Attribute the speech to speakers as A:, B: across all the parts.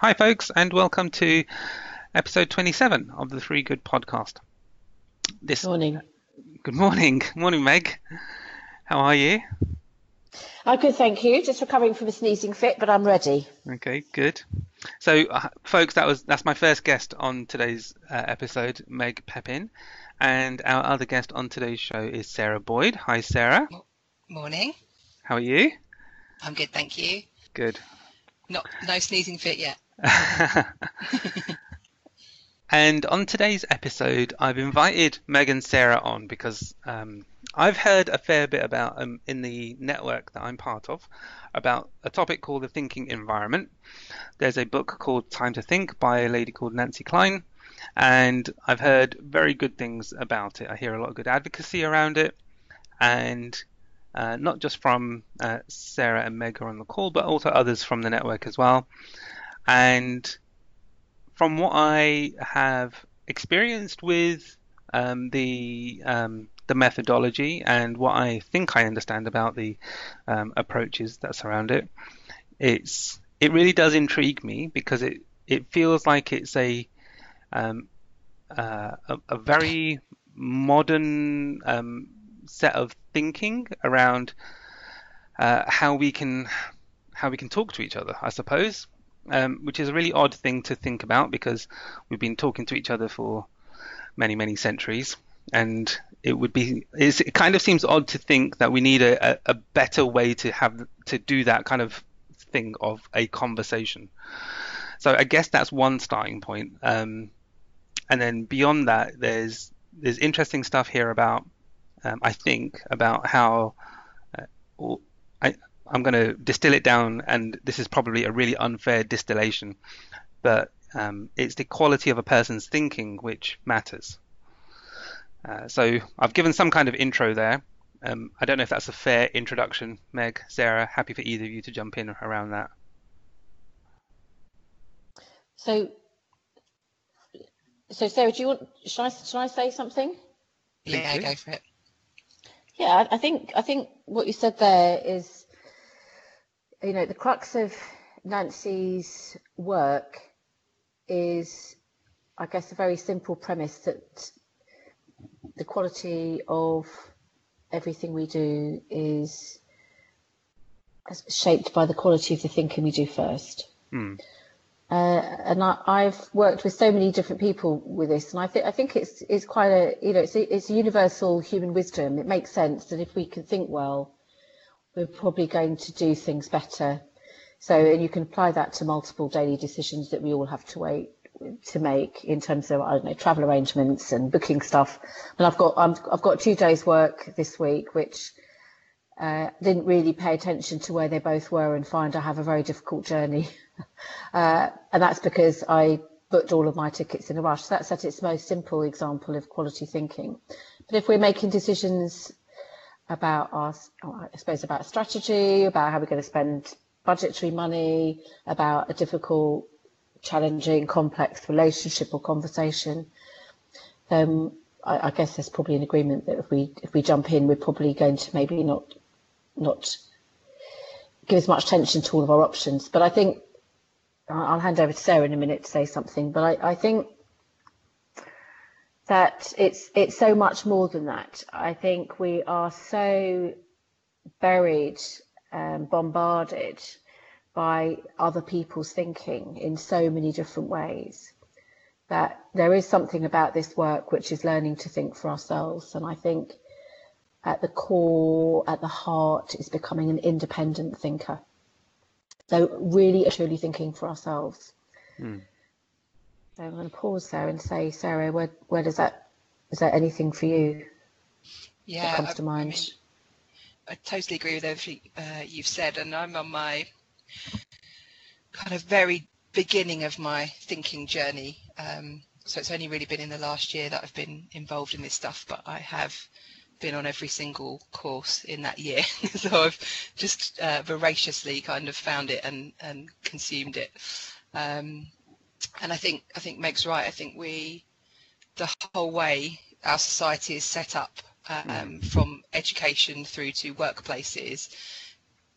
A: Hi, folks, and welcome to episode 27 of the Three Good podcast.
B: This morning.
A: Good morning, morning, Meg. How are you?
B: I'm good, thank you. Just recovering from a sneezing fit, but I'm ready.
A: Okay, good. So, uh, folks, that was that's my first guest on today's uh, episode, Meg Peppin, and our other guest on today's show is Sarah Boyd. Hi, Sarah.
C: Morning.
A: How are you?
C: I'm good, thank you.
A: Good.
C: Not no sneezing fit yet.
A: and on today's episode, I've invited Meg and Sarah on because um, I've heard a fair bit about um, in the network that I'm part of about a topic called the thinking environment. There's a book called Time to Think by a lady called Nancy Kline, and I've heard very good things about it. I hear a lot of good advocacy around it, and uh, not just from uh, Sarah and Meg on the call, but also others from the network as well. And from what I have experienced with um, the um, the methodology and what I think I understand about the um, approaches that surround it, it's it really does intrigue me because it it feels like it's a um, uh, a, a, very modern um, set of thinking around uh, how we can how we can talk to each other, I suppose, um, which is a really odd thing to think about because we've been talking to each other for many many centuries, and it would be it kind of seems odd to think that we need a, a, a better way to have to do that kind of thing of a conversation. So I guess that's one starting point. Um, and then beyond that, there's there's interesting stuff here about um, I think about how uh, I I'm going to distill it down, and this is probably a really unfair distillation, but um, it's the quality of a person's thinking which matters. Uh, so I've given some kind of intro there. Um, I don't know if that's a fair introduction, Meg, Sarah. Happy for either of you to jump in around that.
B: So, so Sarah, do you want? Should I? Should I say something?
C: Yeah, go for it.
B: Yeah, I think I think what you said there is, you know, the crux of Nancy's work is, I guess, a very simple premise that the quality of everything we do is shaped by the quality of the thinking we do first. Mm. Uh, and I, have worked with so many different people with this, and I think I think it's it's quite a you know it's a, it's a universal human wisdom. It makes sense that if we can think well, we're probably going to do things better. So, and you can apply that to multiple daily decisions that we all have to wait to make in terms of I don't know travel arrangements and booking stuff. And I've got i have got two days work this week, which uh, didn't really pay attention to where they both were and find I have a very difficult journey. uh, and that's because I booked all of my tickets in a rush. So that's at its most simple example of quality thinking. But if we're making decisions about our, I suppose, about strategy, about how we're going to spend budgetary money, about a difficult, challenging, complex relationship or conversation, um, I, I guess there's probably an agreement that if we if we jump in, we're probably going to maybe not not give as much attention to all of our options. But I think I'll hand over to Sarah in a minute to say something. But I, I think that it's it's so much more than that. I think we are so buried, um, bombarded by other people's thinking in so many different ways that there is something about this work which is learning to think for ourselves. And I think at the core, at the heart, is becoming an independent thinker. So really, truly thinking for ourselves. Mm. So I'm going to pause there and say, Sarah, where where does that is there anything for you?
C: Yeah,
B: that comes I, to mind. I, mean,
C: I totally agree with everything uh, you've said, and I'm on my kind of very beginning of my thinking journey. Um, so it's only really been in the last year that I've been involved in this stuff, but I have been on every single course in that year. so I've just uh, voraciously kind of found it and, and consumed it. Um, and I think I think Meg's right. I think we, the whole way our society is set up, uh, um, mm. from education through to workplaces,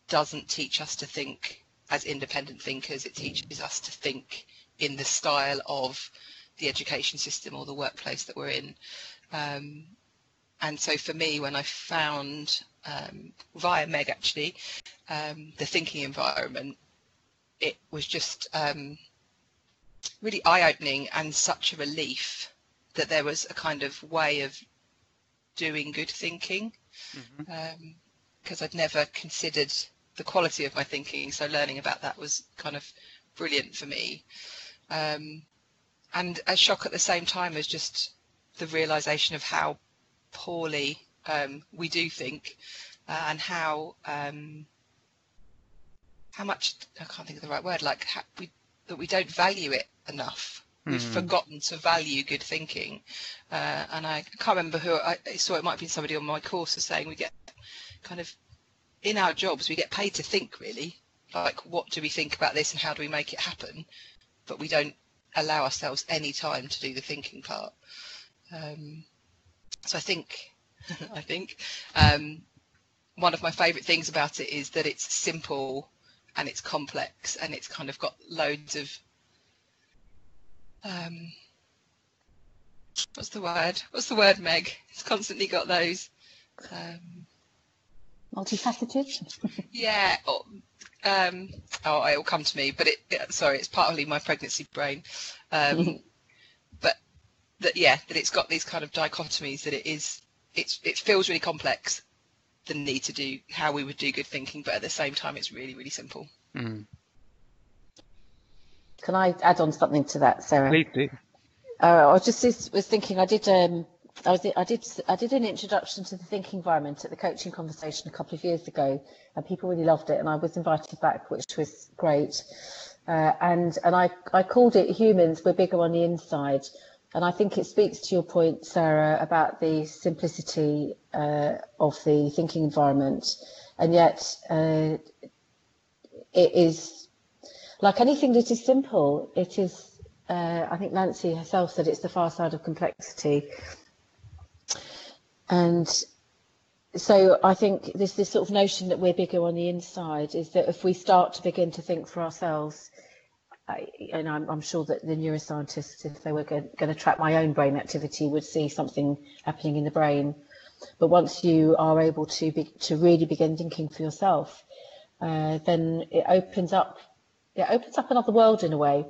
C: doesn't teach us to think as independent thinkers. It teaches us to think in the style of the education system or the workplace that we're in. Um, and so for me, when I found um, via Meg actually um, the thinking environment, it was just um, really eye-opening and such a relief that there was a kind of way of doing good thinking because mm-hmm. um, I'd never considered the quality of my thinking. So learning about that was kind of brilliant for me. Um, and a shock at the same time as just the realization of how poorly um, we do think uh, and how um, how much I can't think of the right word like how, we that we don't value it enough. We've mm. forgotten to value good thinking, uh, and I can't remember who I saw. It might be somebody on my course is saying we get kind of in our jobs we get paid to think really, like what do we think about this and how do we make it happen, but we don't allow ourselves any time to do the thinking part. Um, so I think I think um, one of my favourite things about it is that it's simple and it's complex and it's kind of got loads of um, what's the word? What's the word, Meg? It's constantly got those. Um,
B: Multifaceted.
C: yeah. Or, um, oh, it will come to me, but it, it sorry, it's partly my pregnancy brain. Um, but that yeah, that it's got these kind of dichotomies that it is. It's it feels really complex, the need to do how we would do good thinking, but at the same time, it's really really simple. Mm.
B: Can I add on something to that, Sarah?
A: Please do.
B: Uh, I was just was thinking. I did. Um, I was. I did. I did an introduction to the thinking environment at the coaching conversation a couple of years ago, and people really loved it. And I was invited back, which was great. Uh, and and I I called it humans. We're bigger on the inside. And I think it speaks to your point, Sarah, about the simplicity uh, of the thinking environment, and yet uh, it is like anything that is simple. It is. Uh, I think Nancy herself said it's the far side of complexity, and so I think this this sort of notion that we're bigger on the inside is that if we start to begin to think for ourselves and I'm, I'm, sure that the neuroscientists, if they were going, to track my own brain activity, would see something happening in the brain. But once you are able to be, to really begin thinking for yourself, uh, then it opens up it opens up another world in a way.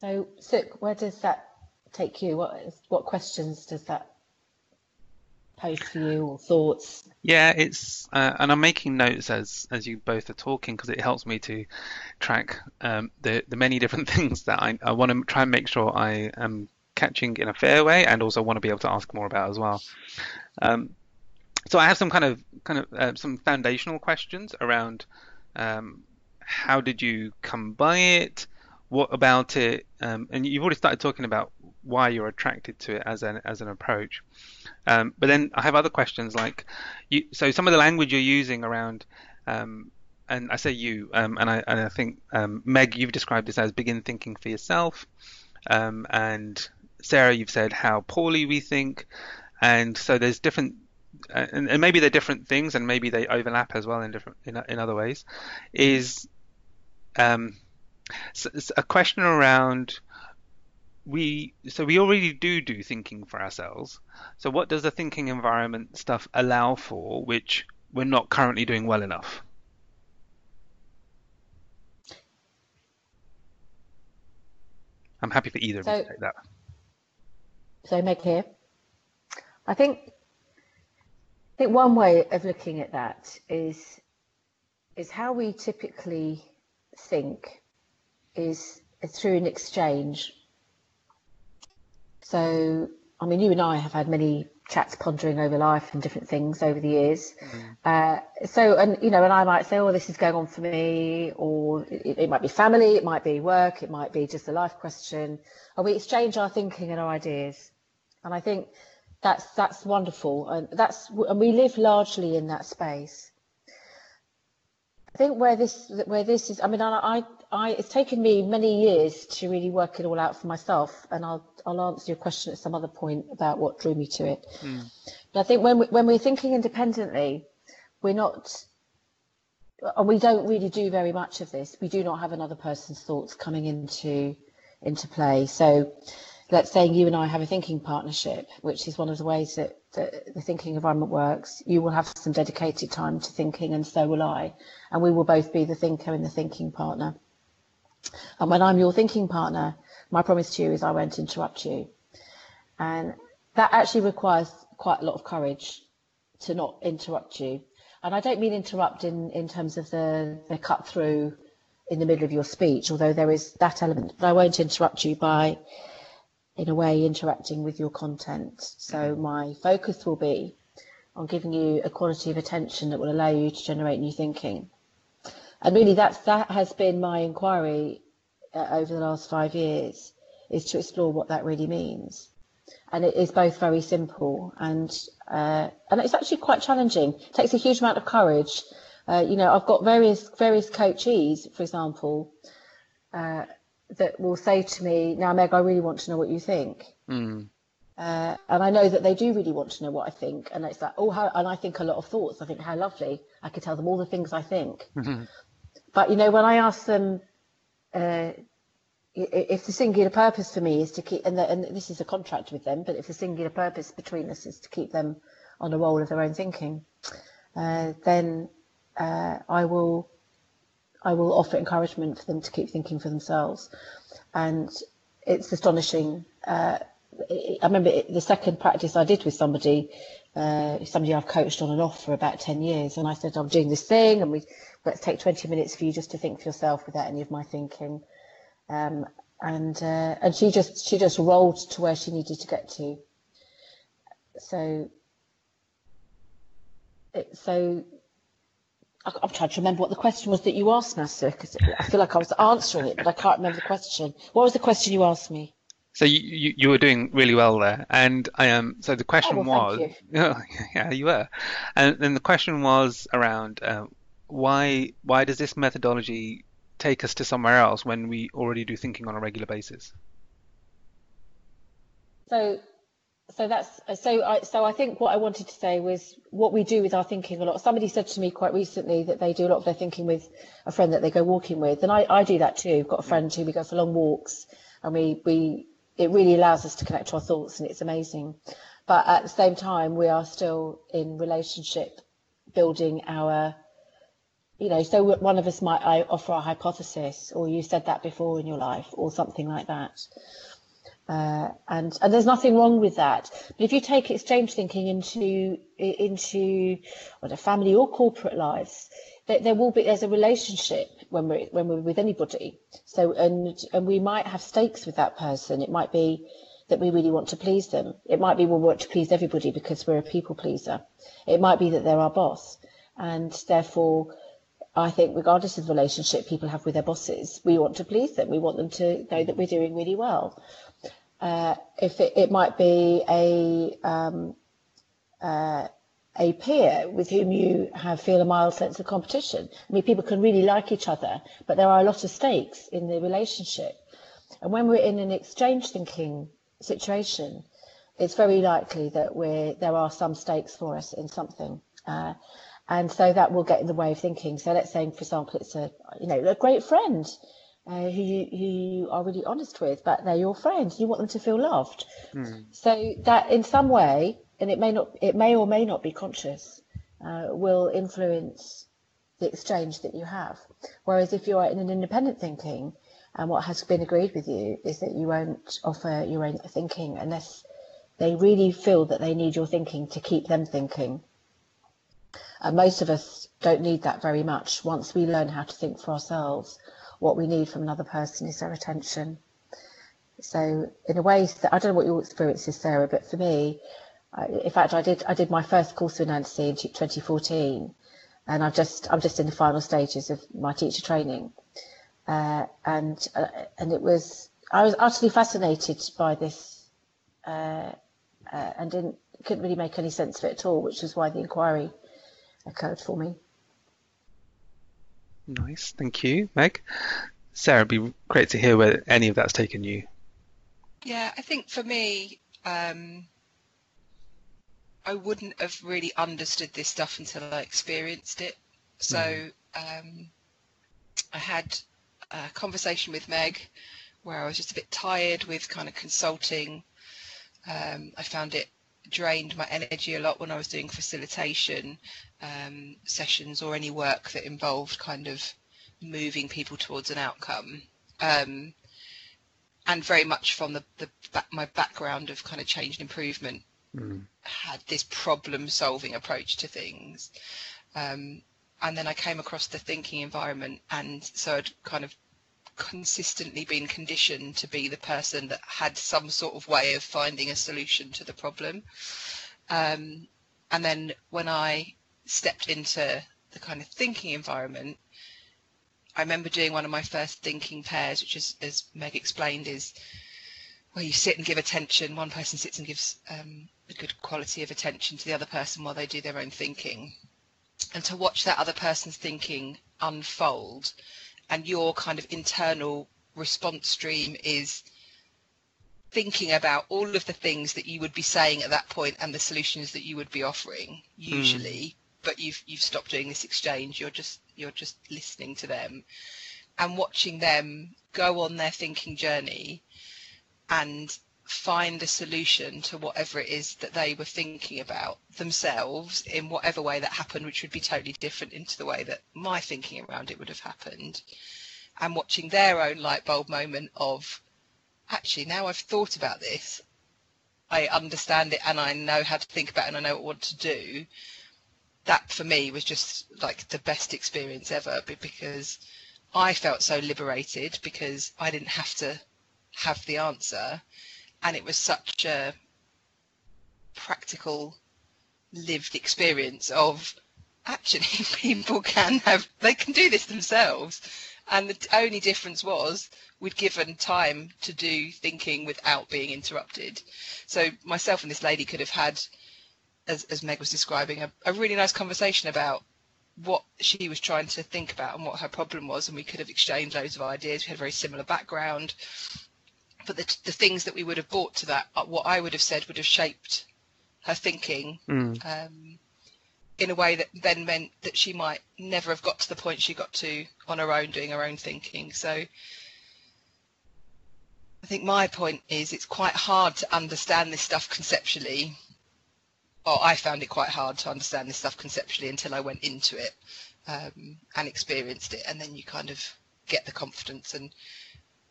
B: So, Sukh, where does that take you? What what questions does that pose for you or thoughts?
A: Yeah, it's uh, and I'm making notes as as you both are talking because it helps me to track um, the the many different things that I, I want to try and make sure I am catching in a fair way and also want to be able to ask more about as well. Um, so I have some kind of kind of uh, some foundational questions around um, how did you come by it, what about it, um, and you've already started talking about why you're attracted to it as an as an approach. Um, but then I have other questions like, you, so some of the language you're using around, um, and I say you, um, and I and I think um, Meg, you've described this as begin thinking for yourself, um, and Sarah, you've said how poorly we think, and so there's different. Uh, and, and maybe they're different things, and maybe they overlap as well in different in, in other ways. Is um, a question around we so we already do do thinking for ourselves. So what does the thinking environment stuff allow for, which we're not currently doing well enough? I'm happy for either so, of you to take that.
B: So Meg here. I think I think one way of looking at that is is how we typically think is through an exchange so, I mean, you and I have had many chats pondering over life and different things over the years. Mm. Uh, so, and you know, and I might say, "Oh, this is going on for me," or it, it, might be family, it might be work, it might be just a life question, and we exchange our thinking and our ideas. And I think that's that's wonderful, and that's and we live largely in that space. I think where this where this is, I mean, I I, it's taken me many years to really work it all out for myself, and I'll I'll answer your question at some other point about what drew me to it. Mm. But I think when we, when we're thinking independently, we're not, and we don't really do very much of this. We do not have another person's thoughts coming into into play. So, let's say you and I have a thinking partnership, which is one of the ways that, that the thinking environment works. You will have some dedicated time to thinking, and so will I, and we will both be the thinker and the thinking partner. And when I'm your thinking partner, my promise to you is I won't interrupt you. And that actually requires quite a lot of courage to not interrupt you. And I don't mean interrupt in, in terms of the, the cut through in the middle of your speech, although there is that element, but I won't interrupt you by, in a way, interacting with your content. So my focus will be on giving you a quality of attention that will allow you to generate new thinking. And really that's, that has been my inquiry uh, over the last five years, is to explore what that really means and it is both very simple and uh, and it's actually quite challenging. It takes a huge amount of courage. Uh, you know, I've got various various coachees, for example, uh, that will say to me, "Now, Meg, I really want to know what you think." Mm. and I know that they do really want to know what I think, and it's like, oh, how, and I think a lot of thoughts. I think how lovely. I could tell them all the things I think. But you know, when I ask them, uh, if the singular purpose for me is to keep, and, the, and this is a contract with them, but if the singular purpose between us is to keep them on a roll of their own thinking, uh, then uh, I will I will offer encouragement for them to keep thinking for themselves. And it's astonishing. Uh, I remember the second practice I did with somebody, uh, somebody I've coached on and off for about 10 years. And I said, I'm doing this thing and we let's take 20 minutes for you just to think for yourself without any of my thinking. Um, and uh, and she just she just rolled to where she needed to get to. So it, so I, am trying to remember what the question was that you asked, Nasser, because I feel like I was answering it, but I can't remember the question. What was the question you asked me?
A: So you, you, you were doing really well there, and I am. Um, so the question
B: oh, well,
A: was, oh, yeah, you were, and then the question was around uh, why why does this methodology take us to somewhere else when we already do thinking on a regular basis?
B: So, so that's so. I so I think what I wanted to say was what we do with our thinking a lot. Somebody said to me quite recently that they do a lot of their thinking with a friend that they go walking with, and I, I do that too. I've got a mm. friend who we go for long walks, and we we it really allows us to connect to our thoughts, and it's amazing. But at the same time, we are still in relationship building our you know, so one of us might offer a hypothesis, or you said that before in your life, or something like that. Uh, and and there's nothing wrong with that. But if you take exchange thinking into into what family or corporate lives, there, there will be there's a relationship when we're when we're with anybody. So and and we might have stakes with that person. It might be that we really want to please them. It might be we want to please everybody because we're a people pleaser. It might be that they're our boss, and therefore I think regardless of the relationship people have with their bosses, we want to please them. We want them to know that we're doing really well. Uh, if it, it, might be a um, uh, a peer with whom you have feel a mild sense of competition. I mean, people can really like each other, but there are a lot of stakes in the relationship. And when we're in an exchange thinking situation, it's very likely that we're, there are some stakes for us in something. Uh, and so that will get in the way of thinking. So let's say, for example, it's a you know a great friend uh, who you, who you are really honest with, but they're your friends. You want them to feel loved. Mm. So that in some way, and it may not, it may or may not be conscious, uh, will influence the exchange that you have. Whereas if you are in an independent thinking, and what has been agreed with you is that you won't offer your own thinking unless they really feel that they need your thinking to keep them thinking and most of us don't need that very much. Once we learn how to think for ourselves, what we need from another person is their attention. So in a way, I don't know what your experience is, Sarah, but for me, in fact, I did I did my first course with Nancy in 2014, and I'm just I'm just in the final stages of my teacher training, uh, and uh, and it was I was utterly fascinated by this, uh, uh and didn't couldn't really make any sense of it at all, which is why the inquiry occurred for me.
A: Nice, thank you, Meg. Sarah, it'd be great to hear where any of that's taken you.
C: Yeah, I think for me, um, I wouldn't have really understood this stuff until I experienced it. So mm. um, I had a conversation with Meg where I was just a bit tired with kind of consulting. Um, I found it drained my energy a lot when I was doing facilitation um, sessions or any work that involved kind of moving people towards an outcome. Um, and very much from the, the my background of kind of change and improvement, mm. had this problem solving approach to things. Um, and then I came across the thinking environment, and so I'd kind of consistently been conditioned to be the person that had some sort of way of finding a solution to the problem. Um, and then when I stepped into the kind of thinking environment, I remember doing one of my first thinking pairs, which is, as Meg explained, is where you sit and give attention. One person sits and gives um, a good quality of attention to the other person while they do their own thinking. And to watch that other person's thinking unfold and your kind of internal response stream is thinking about all of the things that you would be saying at that point and the solutions that you would be offering usually mm. but you've you've stopped doing this exchange you're just you're just listening to them and watching them go on their thinking journey and find a solution to whatever it is that they were thinking about themselves in whatever way that happened, which would be totally different into the way that my thinking around it would have happened. And watching their own light bulb moment of actually, now I've thought about this, I understand it and I know how to think about it and I know what want to do. That for me was just like the best experience ever because I felt so liberated because I didn't have to have the answer and it was such a practical lived experience of actually people can have they can do this themselves. And the only difference was we'd given time to do thinking without being interrupted. So myself and this lady could have had as, as meg was describing a, a really nice conversation about what she was trying to think about and what her problem was. And we could have exchanged loads of ideas. We had a very similar background but the, the things that we would have brought to that, what I would have said would have shaped her thinking mm. um, in a way that then meant that she might never have got to the point she got to on her own, doing her own thinking. So I think my point is it's quite hard to understand this stuff conceptually. Or I found it quite hard to understand this stuff conceptually until I went into it um, and experienced it, and then you kind of get the confidence and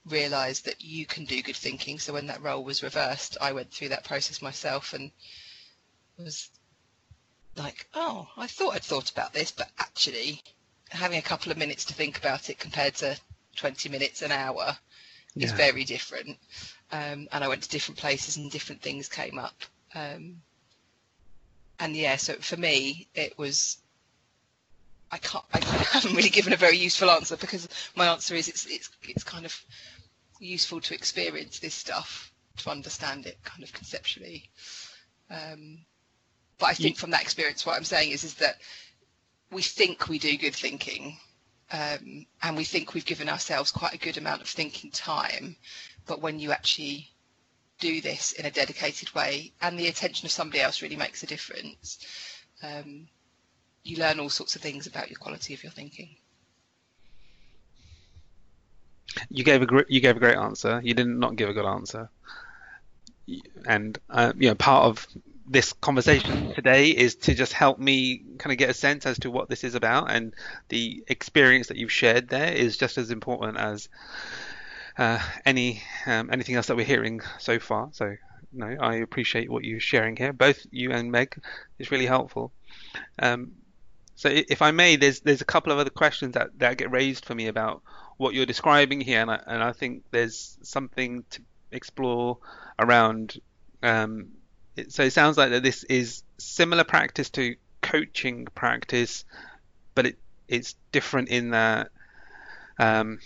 C: realize that you can do good thinking. So when that role was reversed, I went through that process myself and was like, oh, I thought I'd thought about this, but actually having a couple of minutes to think about it compared to 20 minutes an hour yeah. is very different. Um, and I went to different places and different things came up. Um, and yeah, so for me, it was I can't. I haven't really given a very useful answer because my answer is it's it's it's kind of useful to experience this stuff to understand it kind of conceptually. Um, but I think from that experience, what I'm saying is is that we think we do good thinking, um, and we think we've given ourselves quite a good amount of thinking time. But when you actually do this in a dedicated way, and the attention of somebody else really makes a difference, um, you learn all sorts of things about your quality of your thinking.
A: You gave a great, you gave a great answer. You did not not give a good answer. And uh, you know, part of this conversation today is to just help me kind of get a sense as to what this is about, and the experience that you've shared there is just as important as uh, any um, anything else that we're hearing so far. So no, I appreciate what you're sharing here. Both you and Meg It's really helpful. Um, so if I may, there's there's a couple of other questions that, that get raised for me about what you're describing here, and I, and I think there's something to explore around. Um, it, so it sounds like that this is similar practice to coaching practice, but it it's different in that um,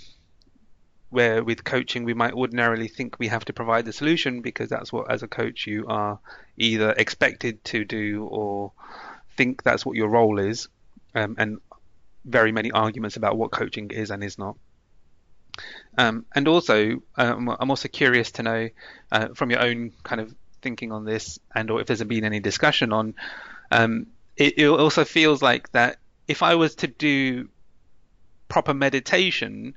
A: where with coaching we might ordinarily think we have to provide the solution because that's what as a coach you are either expected to do or think that's what your role is um, and very many arguments about what coaching is and is not. Um, and also, um, I'm also curious to know uh, from your own kind of thinking on this, and or if there's been any discussion on, um, it, it also feels like that if I was to do proper meditation,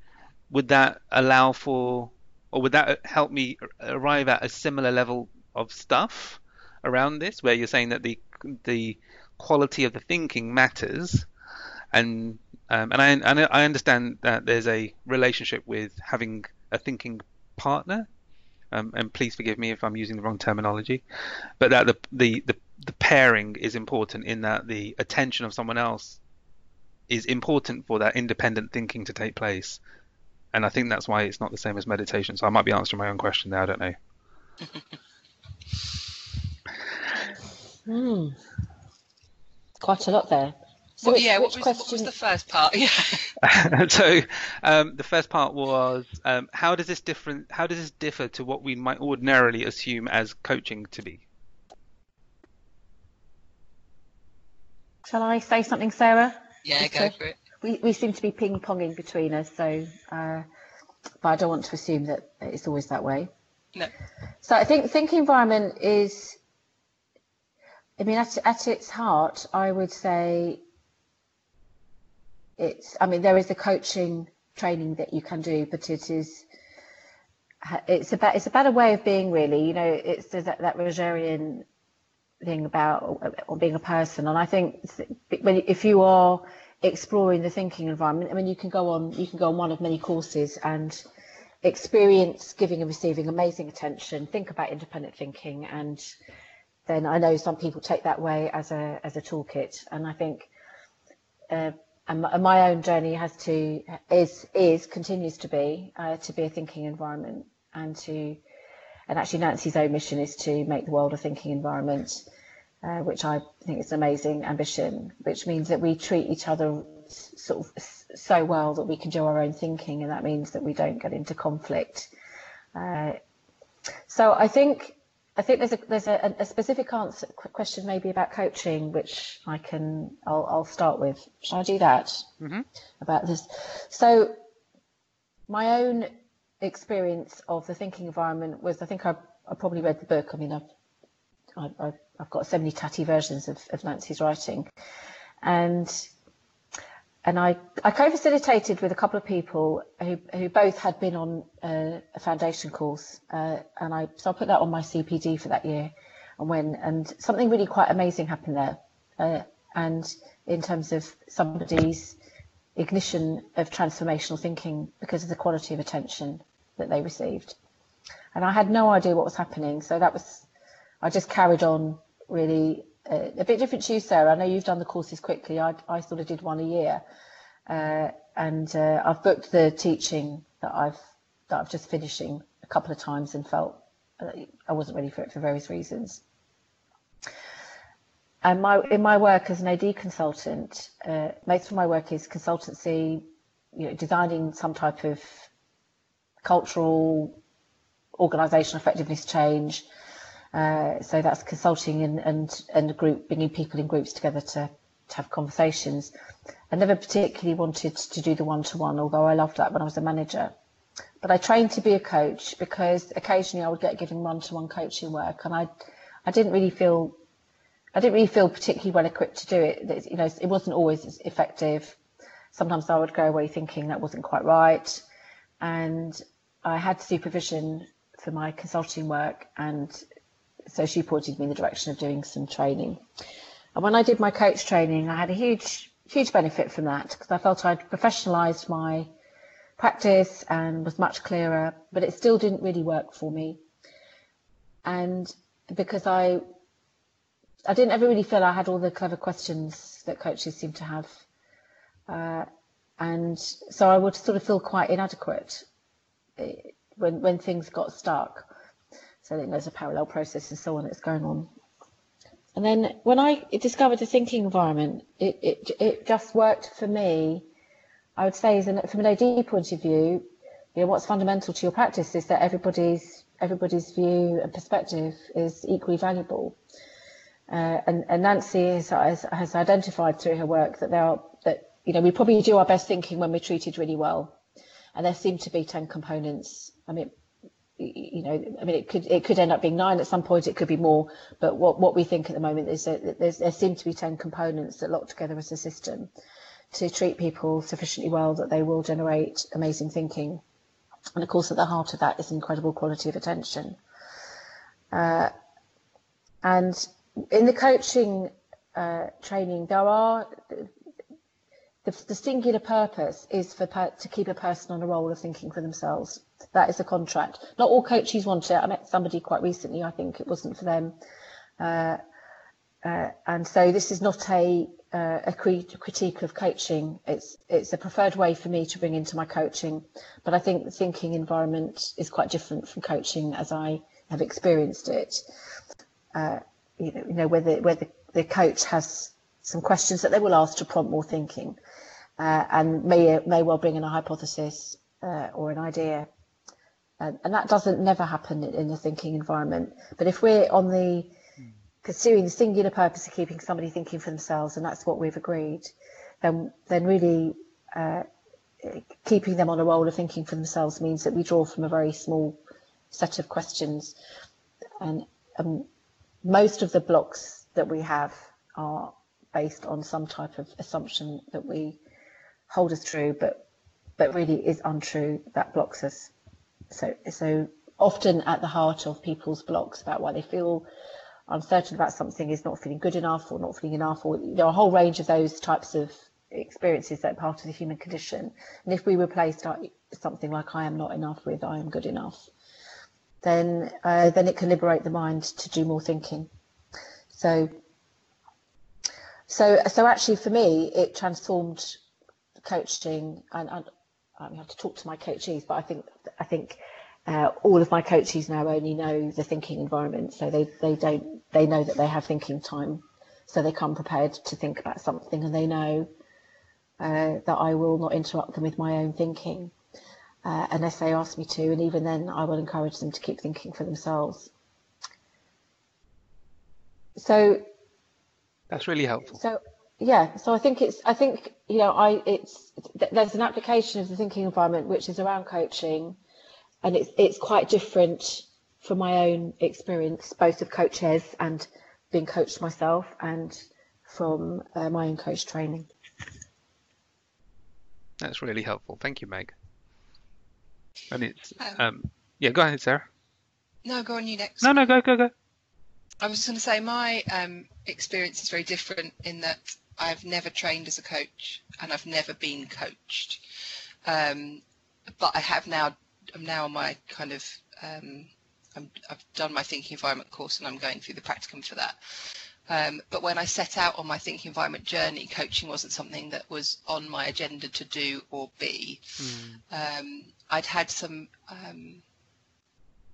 A: would that allow for, or would that help me arrive at a similar level of stuff around this, where you're saying that the the quality of the thinking matters, and um, and I and I understand that there's a relationship with having a thinking partner. Um, and please forgive me if I'm using the wrong terminology, but that the, the the the pairing is important in that the attention of someone else is important for that independent thinking to take place. And I think that's why it's not the same as meditation. So I might be answering my own question there. I don't know.
B: Hmm. Quite a lot there.
C: So well, which, yeah, which what, was, what was the first part?
A: Yeah. so um, the first part was um, how does this different? How does this differ to what we might ordinarily assume as coaching to be?
B: Shall I say something, Sarah?
C: Yeah, go for it.
B: We, we seem to be ping ponging between us, so uh, but I don't want to assume that it's always that way.
C: No.
B: So I think thinking environment is, I mean, at, at its heart, I would say it's, I mean, there is a coaching training that you can do, but it is, it's about, it's about a way of being really, you know, it's that, that Rogerian thing about or being a person. And I think when, if you are exploring the thinking environment, I mean, you can go on, you can go on one of many courses and experience giving and receiving amazing attention, think about independent thinking. And then I know some people take that way as a, as a toolkit. And I think, uh, and my own journey has to is is continues to be uh, to be a thinking environment and to and actually Nancy's own mission is to make the world a thinking environment, uh, which I think is an amazing ambition, which means that we treat each other sort of so well that we can do our own thinking, and that means that we don't get into conflict. Uh, so I think I think there's a there's a, a, specific answer question maybe about coaching, which I can I'll, I'll start with. Shall I do that
A: mm-hmm.
B: about this? So my own experience of the thinking environment was I think I, I probably read the book. I mean, I've I, have got so many tatty versions of, of Nancy's writing, and and I, I co-facilitated with a couple of people who, who both had been on a, a foundation course, uh, and I so I put that on my CPD for that year, and when and something really quite amazing happened there, uh, and in terms of somebody's ignition of transformational thinking because of the quality of attention that they received. And I had no idea what was happening. So that was, I just carried on really uh, a bit different to you, Sarah. I know you've done the courses quickly. I, I sort of did one a year. Uh, and uh, I've booked the teaching that I've that I've just finishing a couple of times and felt uh, I wasn't ready for it for various reasons. And my in my work as an OD consultant, uh, most of my work is consultancy, you know, designing some type of cultural organizational effectiveness change. Uh, so that's consulting and, and, and group, bringing people in groups together to, to have conversations. I never particularly wanted to do the one-to-one, although I loved that when I was a manager. But I trained to be a coach because occasionally I would get given one-to-one coaching work and I, I didn't really feel, I didn't really feel particularly well equipped to do it. You know, it wasn't always effective. Sometimes I would go away thinking that wasn't quite right. And I had supervision for my consulting work, and so she pointed me in the direction of doing some training. And when I did my coach training, I had a huge, huge benefit from that because I felt I'd professionalised my practice and was much clearer, but it still didn't really work for me. And because I, I didn't ever really feel I had all the clever questions that coaches seem to have. Uh, and so I would sort of feel quite inadequate when when things got stuck. So I think there's a parallel process and so on that's going on. And then when I discovered the thinking environment, it, it, it just worked for me. I would say, an, from an OD point of view, you know, what's fundamental to your practice is that everybody's everybody's view and perspective is equally valuable. Uh, and, and Nancy has, has, identified through her work that there are that you know we probably do our best thinking when we're treated really well and there seem to be 10 components. I mean, you know, I mean, it could it could end up being nine at some point. It could be more, but what what we think at the moment is that there seem to be ten components that lock together as a system to treat people sufficiently well that they will generate amazing thinking. And of course, at the heart of that is incredible quality of attention. Uh, and in the coaching uh, training, there are the, the, singular purpose is for to keep a person on a roll of thinking for themselves. That is a contract. Not all coaches want it. I met somebody quite recently. I think it wasn't for them. Uh, uh, and so this is not a uh, a critique of coaching. It's it's a preferred way for me to bring into my coaching, but I think the thinking environment is quite different from coaching as I have experienced it. Uh, you know, you know whether the coach has some questions that they will ask to prompt more thinking, uh, and may may well bring in a hypothesis uh, or an idea, and, and that doesn't never happen in a thinking environment. But if we're on the pursuing the singular purpose of keeping somebody thinking for themselves, and that's what we've agreed, then then really uh, keeping them on a roll of thinking for themselves means that we draw from a very small set of questions, and um, most of the blocks that we have are based on some type of assumption that we hold as true, but but really is untrue that blocks us. So so often at the heart of people's blocks about why they feel uncertain about something is not feeling good enough or not feeling enough or you know a whole range of those types of experiences that are part of the human condition. And if we replace something like i am not enough with i am good enough then uh, then it can liberate the mind to do more thinking. So so so actually for me it transformed coaching and, and I have to talk to my coaches but I think I think uh, all of my coaches now only know the thinking environment, so they, they don't they know that they have thinking time, so they come prepared to think about something, and they know uh, that I will not interrupt them with my own thinking uh, unless they ask me to, and even then I will encourage them to keep thinking for themselves. So
A: that's really helpful.
B: So yeah, so I think it's I think you know I it's there's an application of the thinking environment which is around coaching and it's it's quite different from my own experience, both of coaches and being coached myself, and from uh, my own coach training.
A: That's really helpful. Thank you, Meg. And it's um, um, yeah. Go ahead, Sarah.
C: No, go on. You next.
A: No, no, go, go, go.
C: I was going to say my um, experience is very different in that I've never trained as a coach and I've never been coached. Um, but I have now I'm now on my kind of um, i have done my thinking environment course and I'm going through the practicum for that. Um, but when I set out on my thinking environment journey, coaching wasn't something that was on my agenda to do or be. Mm. Um, I'd had some um,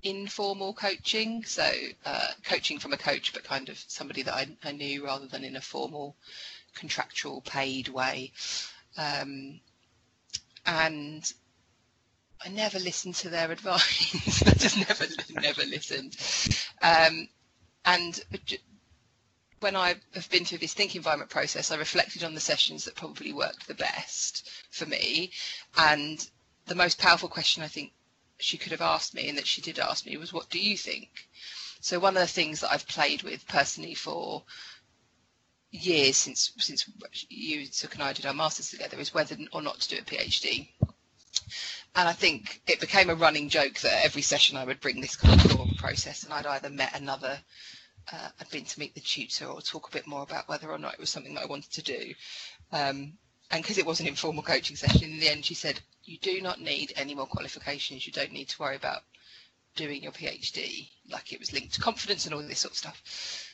C: informal coaching, so uh, coaching from a coach, but kind of somebody that I, I knew rather than in a formal, contractual, paid way. Um, and I never listened to their advice. I just never, never listened. Um, and when I have been through this think environment process, I reflected on the sessions that probably worked the best for me. And the most powerful question I think she could have asked me, and that she did ask me, was, "What do you think?" So one of the things that I've played with personally for years since since you took and I did our masters together is whether or not to do a PhD. And I think it became a running joke that every session I would bring this kind of thought process, and I'd either met another, uh, I'd been to meet the tutor or talk a bit more about whether or not it was something that I wanted to do. Um, and because it was an informal coaching session, in the end, she said, "You do not need any more qualifications. You don't need to worry about doing your PhD." Like it was linked to confidence and all this sort of stuff.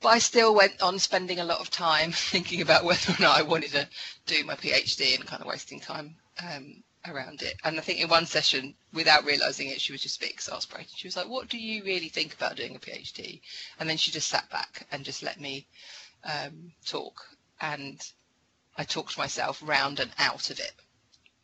C: But I still went on spending a lot of time thinking about whether or not I wanted to do my PhD and kind of wasting time um, around it. And I think in one session, without realizing it, she was just a bit exasperated. She was like, "What do you really think about doing a PhD?" And then she just sat back and just let me um, talk, and I talked myself round and out of it.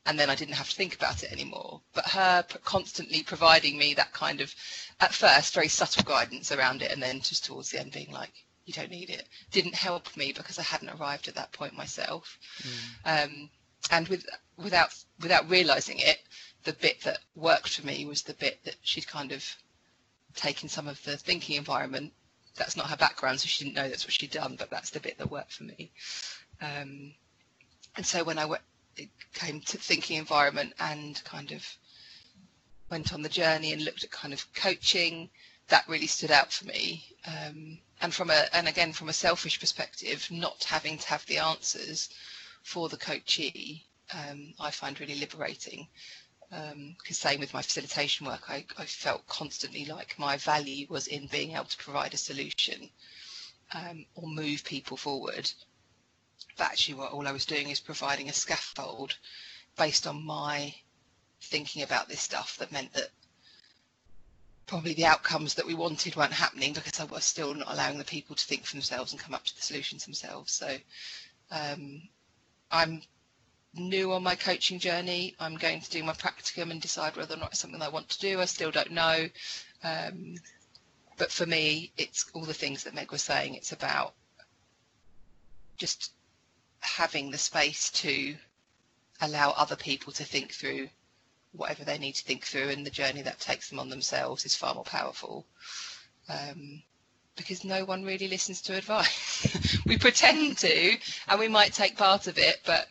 C: And then I didn't have to think about it anymore. But her constantly providing me that kind of, at first, very subtle guidance around it, and then just towards the end being like, you don't need it, didn't help me because I hadn't arrived at that point myself. Mm. Um, and with without without realizing it, the bit that worked for me was the bit that she'd kind of taken some of the thinking environment. That's not her background, so she didn't know that's what she'd done, but that's the bit that worked for me. Um, and so when I went, came to thinking environment and kind of went on the journey and looked at kind of coaching, that really stood out for me. Um, and from a and again from a selfish perspective, not having to have the answers for the coachee, um, I find really liberating. Because um, same with my facilitation work, I, I, felt constantly like my value was in being able to provide a solution um, or move people forward. Actually, what all I was doing is providing a scaffold based on my thinking about this stuff that meant that probably the outcomes that we wanted weren't happening because I was still not allowing the people to think for themselves and come up to the solutions themselves. So um, I'm new on my coaching journey. I'm going to do my practicum and decide whether or not it's something I want to do. I still don't know. Um, but for me, it's all the things that Meg was saying. It's about just having the space to allow other people to think through whatever they need to think through and the journey that takes them on themselves is far more powerful. Um, because no one really listens to advice. We pretend to and we might take part of it but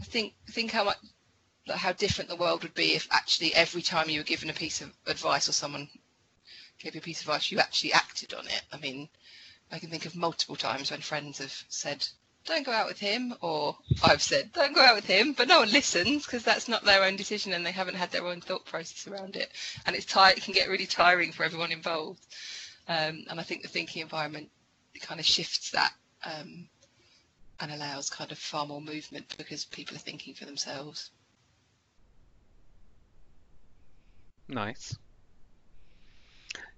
C: I think think how much how different the world would be if actually every time you were given a piece of advice or someone gave you a piece of advice you actually acted on it. I mean I can think of multiple times when friends have said don't go out with him, or I've said, don't go out with him, but no one listens because that's not their own decision and they haven't had their own thought process around it. And it's tight, it can get really tiring for everyone involved. Um, and I think the thinking environment kind of shifts that um, and allows kind of far more movement because people are thinking for themselves.
A: Nice.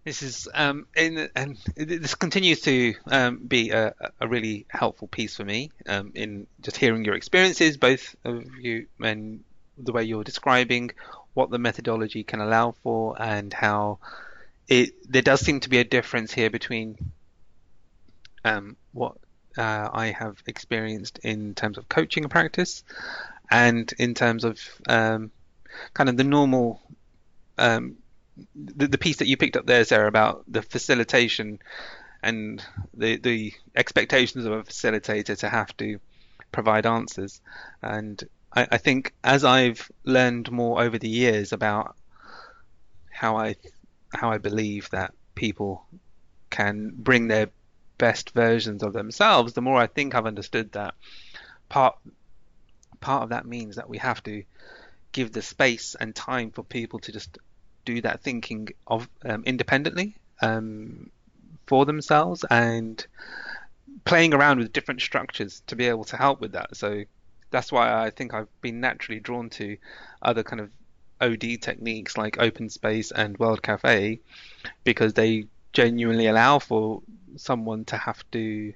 A: This is um, in, and this continues to um, be a, a, really helpful piece for me um, in just hearing your experiences, both of you, and the way you're describing what the methodology can allow for, and how it there does seem to be a difference here between um, what uh, I have experienced in terms of coaching practice, and in terms of um, kind of the normal um, the, the piece that you picked up there, Sarah, about the facilitation and the the expectations of a facilitator to have to provide answers. And I, I think as I've learned more over the years about how I how I believe that people can bring their best versions of themselves, the more I think I've understood that part part of that means that we have to give the space and time for people to just do that thinking of um, independently um, for themselves and playing around with different structures to be able to help with that. So that's why I think I've been naturally drawn to other kind of OD techniques like Open Space and World Cafe because they genuinely allow for someone to have to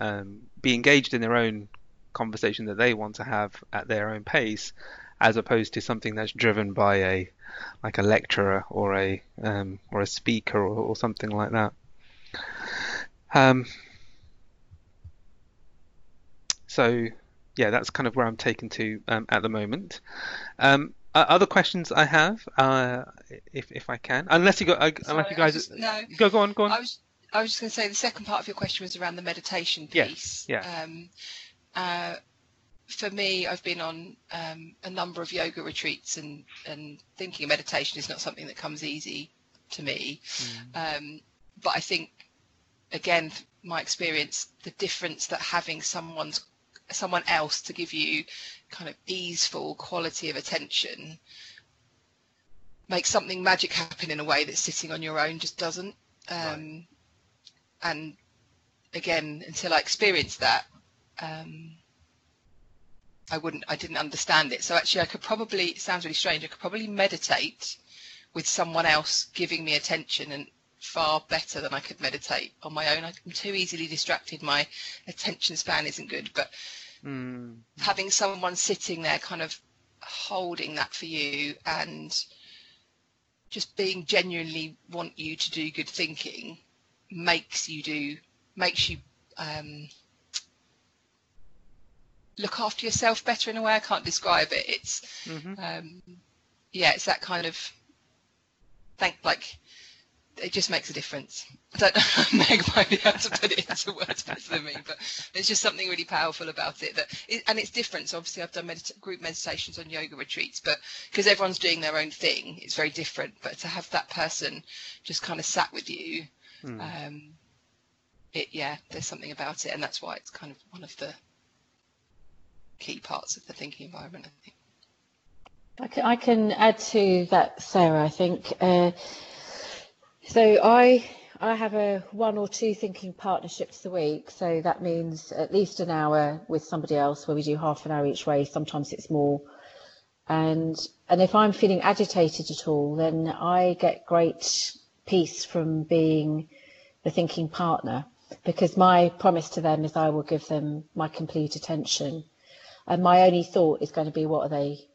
A: um, be engaged in their own conversation that they want to have at their own pace as opposed to something that's driven by a like a lecturer or a um, or a speaker or, or something like that. Um, so yeah, that's kind of where I'm taken to um, at the moment. Um, uh, other questions I have, uh, if if I can, unless you got, uh, Sorry, unless you guys, just, no, go go on, go on.
C: I was I was just going to say the second part of your question was around the meditation piece.
A: Yeah. yeah. Um,
C: uh, for me, I've been on um, a number of yoga retreats, and and thinking of meditation is not something that comes easy to me. Mm. Um, but I think, again, my experience, the difference that having someone's someone else to give you kind of easeful quality of attention makes something magic happen in a way that sitting on your own just doesn't. Um, right. And again, until I experienced that, um, I wouldn't, I didn't understand it. So actually, I could probably, it sounds really strange, I could probably meditate with someone else giving me attention and far better than I could meditate on my own. I'm too easily distracted. My attention span isn't good, but mm. having someone sitting there kind of holding that for you and just being genuinely want you to do good thinking makes you do makes you um, look after yourself better in a way. I can't describe it. It's mm-hmm. um, yeah, it's that kind of thank like it just makes a difference. I don't know Meg might be able to put it into words better than me, but there's just something really powerful about it. That it, and it's different. So obviously, I've done medita- group meditations on yoga retreats, but because everyone's doing their own thing, it's very different. But to have that person just kind of sat with you, mm. um, it yeah, there's something about it, and that's why it's kind of one of the key parts of the thinking environment. I think.
B: I can, I can add to that, Sarah. I think. Uh, so I I have a one or two thinking partnerships a week. So that means at least an hour with somebody else where we do half an hour each way. Sometimes it's more. And and if I'm feeling agitated at all, then I get great peace from being the thinking partner because my promise to them is I will give them my complete attention. And my only thought is going to be what are they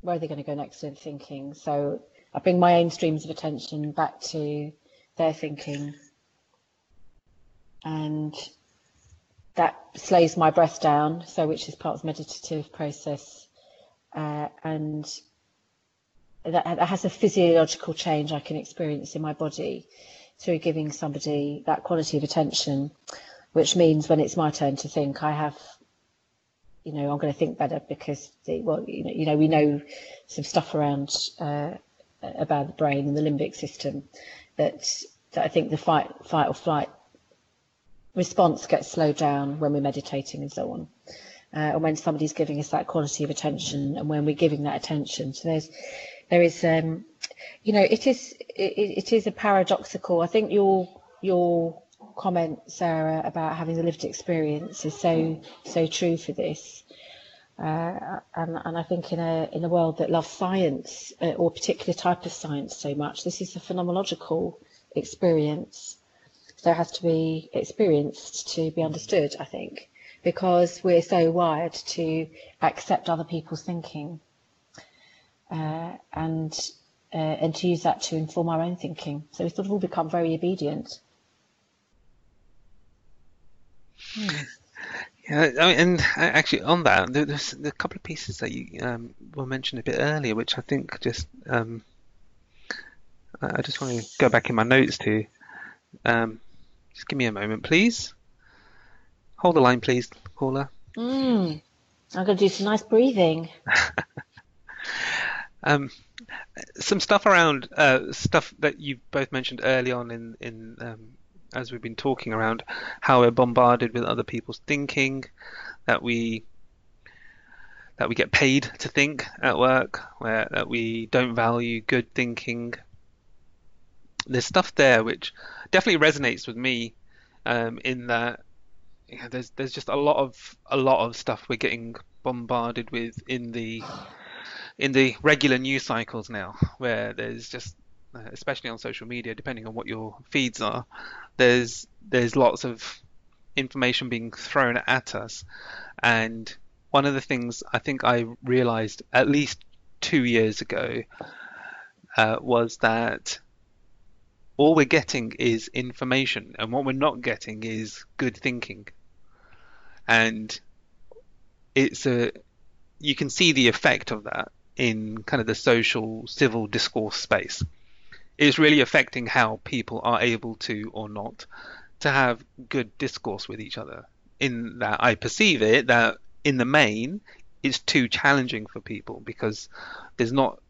B: where are they going to go next in thinking? So I bring my own streams of attention back to their thinking. And that slows my breath down, so which is part of the meditative process. Uh, and that, that has a physiological change I can experience in my body through giving somebody that quality of attention, which means when it's my turn to think, I have, you know, I'm going to think better because, well, you know, you know, we know some stuff around uh, about the brain and the limbic system that, that I think the fight, fight or flight response gets slowed down when we're meditating and so on. Uh, and when somebody's giving us that quality of attention and when we're giving that attention. So there's, there is, um, you know, it is, it, it is a paradoxical, I think your, your comment, Sarah, about having the lived experience is so, so true for this. Uh, and, and, I think in a in a world that loves science uh, or particular type of science so much, this is a phenomenological experience. So it has to be experienced to be understood, I think, because we're so wired to accept other people's thinking uh, and uh, and to use that to inform our own thinking. So we sort of all become very obedient.
A: Hmm. Yeah, I mean, and actually on that, there's a couple of pieces that you um, were mentioned a bit earlier, which I think just um, I just want to go back in my notes to. Um, just give me a moment, please. Hold the line, please, caller.
B: Mm, I'm going to do some nice breathing.
A: um, some stuff around uh, stuff that you both mentioned early on in in um, as we've been talking around how we're bombarded with other people's thinking, that we that we get paid to think at work, where that we don't value good thinking. There's stuff there which definitely resonates with me, um, in that there's there's just a lot of a lot of stuff we're getting bombarded with in the in the regular news cycles now, where there's just uh, especially on social media, depending on what your feeds are, there's there's lots of information being thrown at us, and one of the things I think I realized at least two years ago uh, was that all we're getting is information, and what we're not getting is good thinking, and it's a you can see the effect of that in kind of the social civil discourse space is really affecting how people are able to or not to have good discourse with each other. In that I perceive it that in the main it's too challenging for people because there's not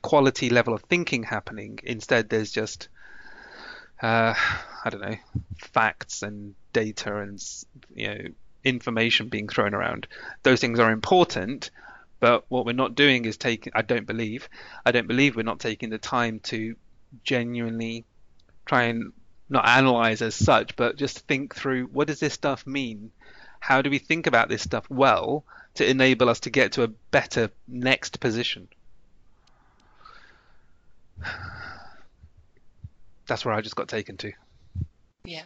A: quality level of thinking happening. Instead, there's just uh, I don't know facts and data and you know information being thrown around. Those things are important, but what we're not doing is taking. I don't believe. I don't believe we're not taking the time to genuinely try and not analyze as such, but just think through what does this stuff mean? How do we think about this stuff well to enable us to get to a better next position? That's where I just got taken to.
C: Yeah.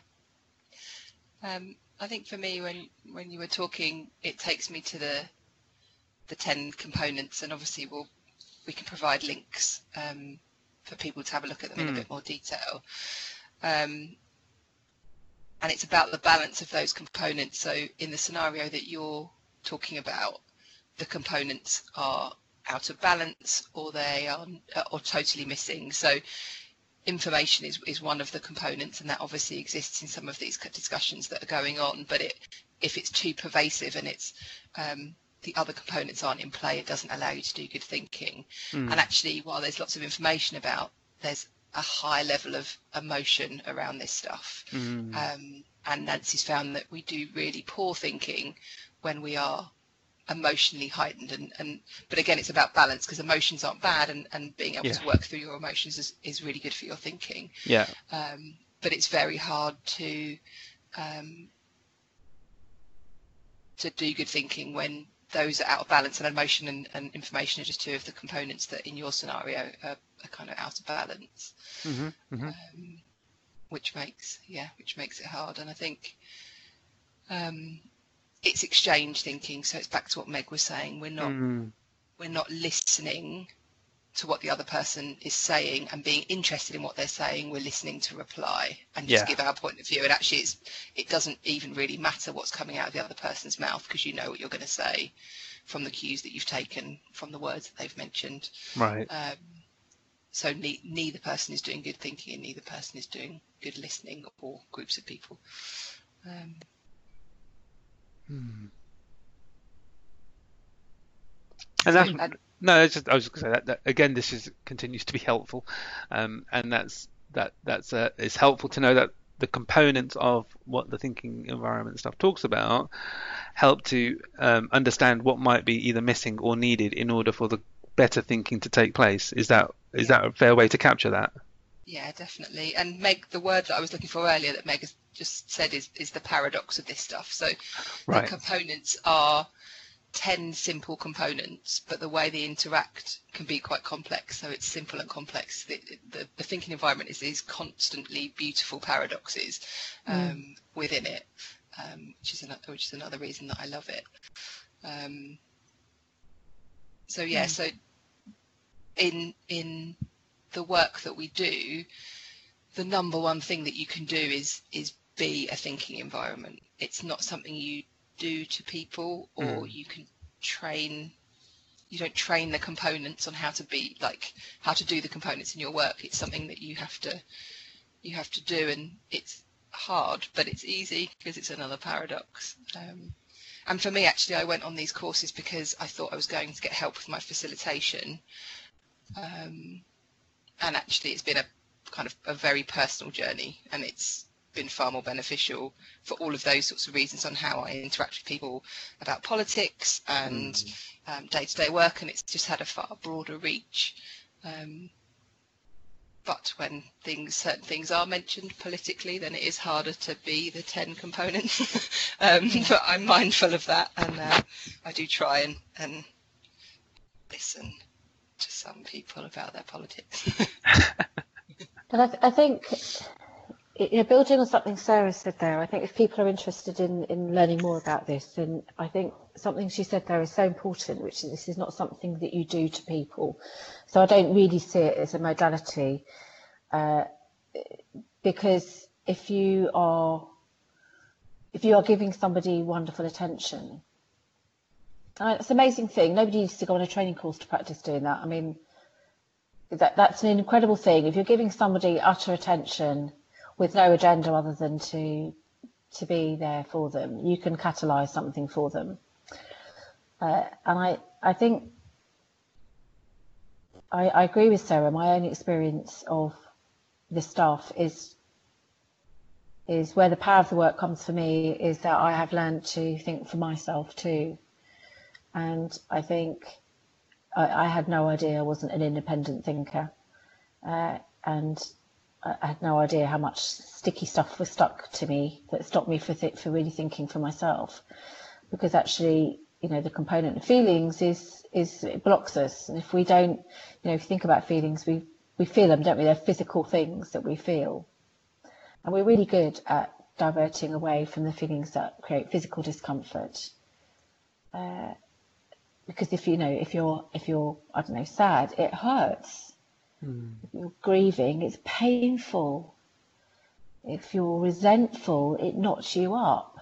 C: Um, I think for me, when when you were talking, it takes me to the the ten components, and obviously we'll we can provide links um, for people to have a look at them mm. in a hmm. bit more detail. Um, and it's about the balance of those components. So in the scenario that you're talking about, the components are out of balance or they are or totally missing. So information is, is one of the components and that obviously exists in some of these discussions that are going on but it if it's too pervasive and it's um, the other components aren't in play it doesn't allow you to do good thinking mm. and actually while there's lots of information about there's a high level of emotion around this stuff mm. um, and nancy's found that we do really poor thinking when we are emotionally heightened and, and but again it's about balance because emotions aren't bad and, and being able yeah. to work through your emotions is, is really good for your thinking
A: yeah
C: um, but it's very hard to um, to do good thinking when those are out of balance and emotion and, and information are just two of the components that in your scenario are, are kind of out of balance mm-hmm, mm-hmm. Um, which makes yeah which makes it hard and i think um, it's exchange thinking. So it's back to what Meg was saying. We're not mm. we're not listening to what the other person is saying and being interested in what they're saying. We're listening to reply and just yeah. give our point of view. And actually, it's it doesn't even really matter what's coming out of the other person's mouth because you know what you're going to say from the cues that you've taken from the words that they've mentioned.
A: Right. Um,
C: so ne- neither person is doing good thinking and neither person is doing good listening or groups of people. Um, Hmm.
A: And that's no, just, I was going to say that, that, again. This is continues to be helpful, um, and that's that that's uh, it's helpful to know that the components of what the thinking environment stuff talks about help to um, understand what might be either missing or needed in order for the better thinking to take place. Is that is that a fair way to capture that?
C: Yeah, definitely. And Meg, the word that I was looking for earlier that Meg has just said is, is the paradox of this stuff. So right. the components are 10 simple components, but the way they interact can be quite complex. So it's simple and complex. The, the, the thinking environment is these constantly beautiful paradoxes mm. um, mm. within it, um, which, is another, which is another reason that I love it. Um, so yeah, mm. so in in the work that we do, the number one thing that you can do is is be a thinking environment. It's not something you do to people or mm. you can train you don't train the components on how to be like how to do the components in your work. It's something that you have to you have to do and it's hard but it's easy because it's another paradox. Um, and for me actually I went on these courses because I thought I was going to get help with my facilitation. Um, and actually it's been a kind of a very personal journey and it's been far more beneficial for all of those sorts of reasons on how I interact with people about politics and mm. um, day-to-day work and it's just had a far broader reach um, but when things certain things are mentioned politically then it is harder to be the 10 components um, but I'm mindful of that and uh, I do try and, and listen to some people about their politics.
B: but I, th- I think building on something Sarah said there, I think if people are interested in, in learning more about this, then I think something she said there is so important, which is this is not something that you do to people. So I don't really see it as a modality, uh, because if you are if you are giving somebody wonderful attention, uh, it's an amazing thing. Nobody needs to go on a training course to practice doing that. I mean, that that's an incredible thing. If you're giving somebody utter attention with no agenda other than to to be there for them, you can catalyze something for them. Uh, and I I think I, I agree with Sarah. My own experience of the staff is is where the power of the work comes for me is that I have learned to think for myself too and I think I, I had no idea I wasn't an independent thinker, uh, and I had no idea how much sticky stuff was stuck to me that stopped me for th- for really thinking for myself, because actually, you know, the component of feelings is is it blocks us, and if we don't, you know, if you think about feelings, we we feel them, don't we? They're physical things that we feel, and we're really good at diverting away from the feelings that create physical discomfort. Uh, because if you know if you're if you're I don't know sad, it hurts. Mm. You're grieving, it's painful. If you're resentful, it knocks you up.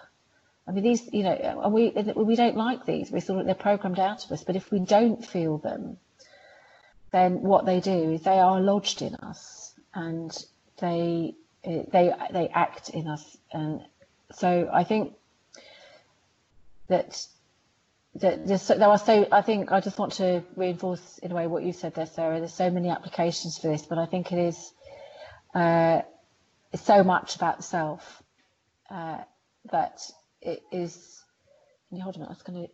B: I mean, these, you know, we we don't like these. We sort of they're programmed out of us. But if we don't feel them, then what they do is they are lodged in us, and they they they act in us. And so I think that that there are so I think I just want to reinforce in a way what you said there, Sarah. There's so many applications for this, but I think it is uh, so much about self uh, that it is. You hold minute? I was going to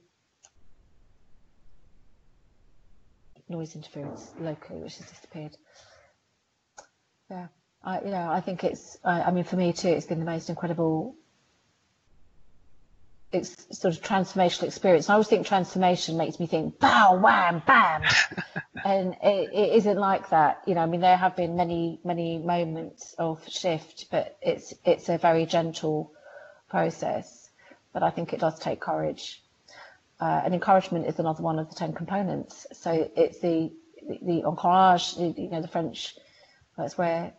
B: noise interference locally, which has disappeared. Yeah, I, yeah, I think it's. I, I mean, for me too, it's been the most incredible it's sort of transformational experience. And I always think transformation makes me think, bow, wham, bam. and it, it isn't like that. You know, I mean, there have been many, many moments of shift, but it's, it's a very gentle process. But I think it does take courage. Uh, and encouragement is another one of the 10 components. So it's the, the, the encourage, you know, the French, that's where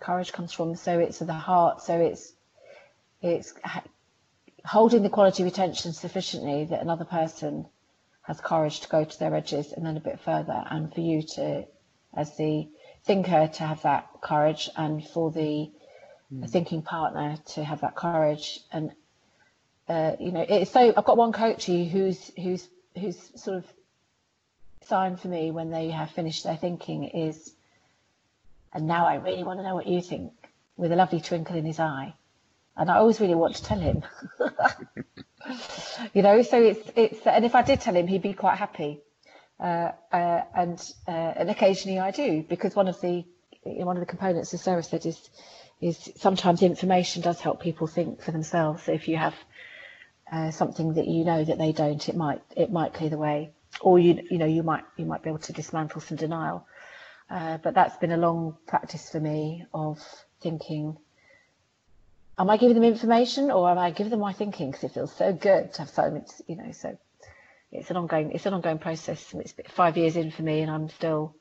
B: courage comes from. So it's the heart. So it's, it's holding the quality retention sufficiently that another person has courage to go to their edges and then a bit further, and for you to, as the thinker, to have that courage, and for the mm. thinking partner to have that courage. And uh, you know, it's so I've got one coach who's who's who's sort of sign for me when they have finished their thinking is, and now I really want to know what you think, with a lovely twinkle in his eye and I always really want to tell him. you know, so it's it's and if I did tell him, he'd be quite happy. Uh, uh, and uh, and occasionally I do because one of the one of the components, as Sarah said, is is sometimes information does help people think for themselves. So if you have uh, something that you know that they don't, it might it might clear the way, or you you know you might you might be able to dismantle some denial. Uh, but that's been a long practice for me of thinking am I giving them information or am I giving them my thinking? Because it feels so good to have something, you know. So it's an ongoing, it's an ongoing process. It's five years in for me, and I'm still.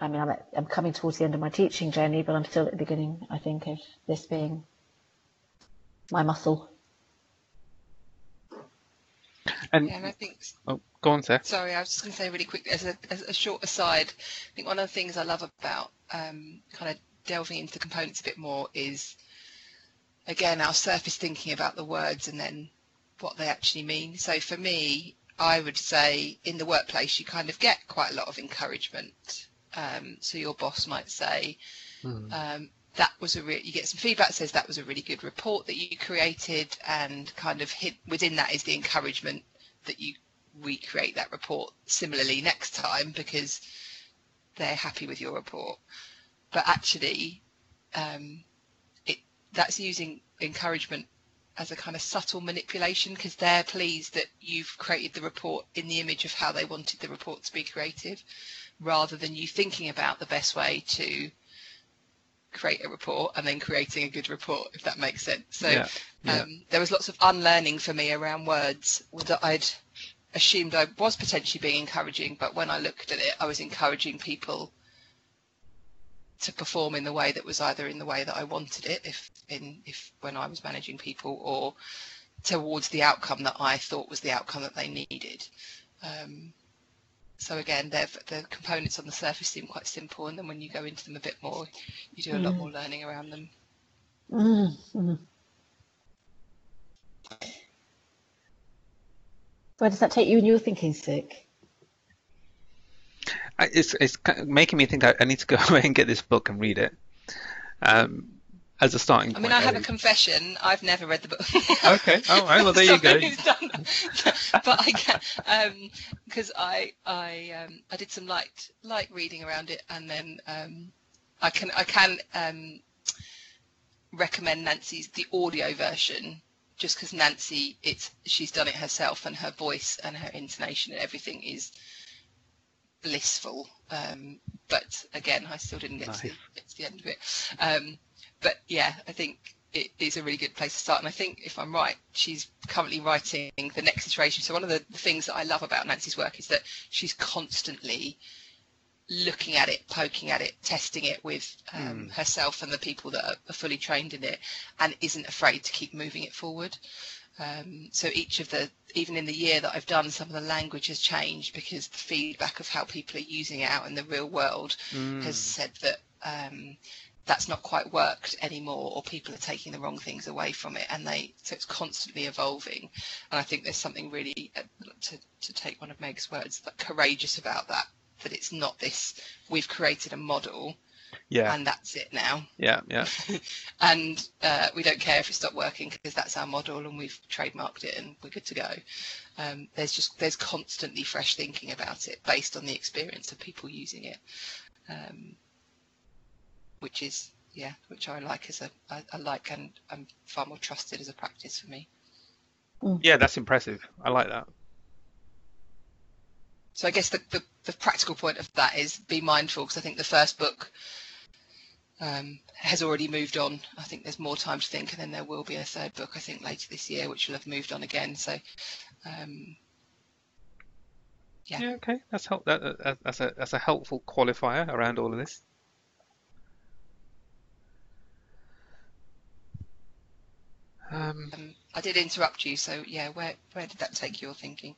B: I mean, I'm, at, I'm coming towards the end of my teaching journey, but I'm still at the beginning. I think of this being my muscle.
A: And, yeah, and I think. Oh, go on, Sarah.
C: Sorry, I was just going to say really quick as a, as a short aside. I think one of the things I love about um, kind of delving into the components a bit more is again our surface thinking about the words and then what they actually mean. So for me, I would say in the workplace you kind of get quite a lot of encouragement. Um, so your boss might say, mm. um, that was a re- you get some feedback says that was a really good report that you created and kind of hit within that is the encouragement that you recreate that report similarly next time because they're happy with your report but actually um, it that's using encouragement as a kind of subtle manipulation because they're pleased that you've created the report in the image of how they wanted the report to be created rather than you thinking about the best way to create a report and then creating a good report if that makes sense so yeah, yeah. Um, there was lots of unlearning for me around words that i'd assumed i was potentially being encouraging but when i looked at it i was encouraging people to perform in the way that was either in the way that I wanted it, if in if when I was managing people, or towards the outcome that I thought was the outcome that they needed. Um, so again, the components on the surface seem quite simple, and then when you go into them a bit more, you do a mm. lot more learning around them.
B: Mm. Where does that take you in your thinking, Sukh?
A: It's it's making me think I, I need to go away and get this book and read it. Um, as a starting point.
C: I mean, I have a confession. I've never read the book.
A: okay. All right. Well, there you go.
C: but I can, because um, I I um, I did some light light reading around it, and then um, I can I can um, recommend Nancy's the audio version, just because Nancy it's she's done it herself, and her voice and her intonation and everything is blissful. Um, but again, I still didn't get, nice. to, the, get, to the, end of it. Um, but yeah, I think it is a really good place to start. And I think, if I'm right, she's currently writing the next iteration. So one of the, things that I love about Nancy's work is that she's constantly looking at it, poking at it, testing it with um, mm. herself and the people that are, are, fully trained in it, and isn't afraid to keep moving it forward. Um, so each of the, even in the year that I've done, some of the language has changed because the feedback of how people are using it out in the real world mm. has said that um, that's not quite worked anymore, or people are taking the wrong things away from it, and they so it's constantly evolving. And I think there's something really uh, to to take one of Meg's words, like courageous about that. That it's not this we've created a model
A: yeah.
C: And that's it now.
A: Yeah yeah.
C: And uh, we don't care if it stopped working because that's our model and we've trademarked it and we're good to go. Um, there's just there's constantly fresh thinking about it based on the experience of people using it. Um, which is yeah which i like as a I, I like and i'm far more trusted as a practice for me.
A: Mm. yeah that's impressive. I like that.
C: So I guess the, the, the, practical point of that is be mindful because I think the first book um, has already moved on. I think there's more time to think, and then there will be a third book, I think, later this year, which will have moved on again. So, um,
A: yeah. yeah. Okay, that's help. That, that's a that's a helpful qualifier around all of this.
C: Um, um, I did interrupt you, so yeah. Where where did that take your thinking?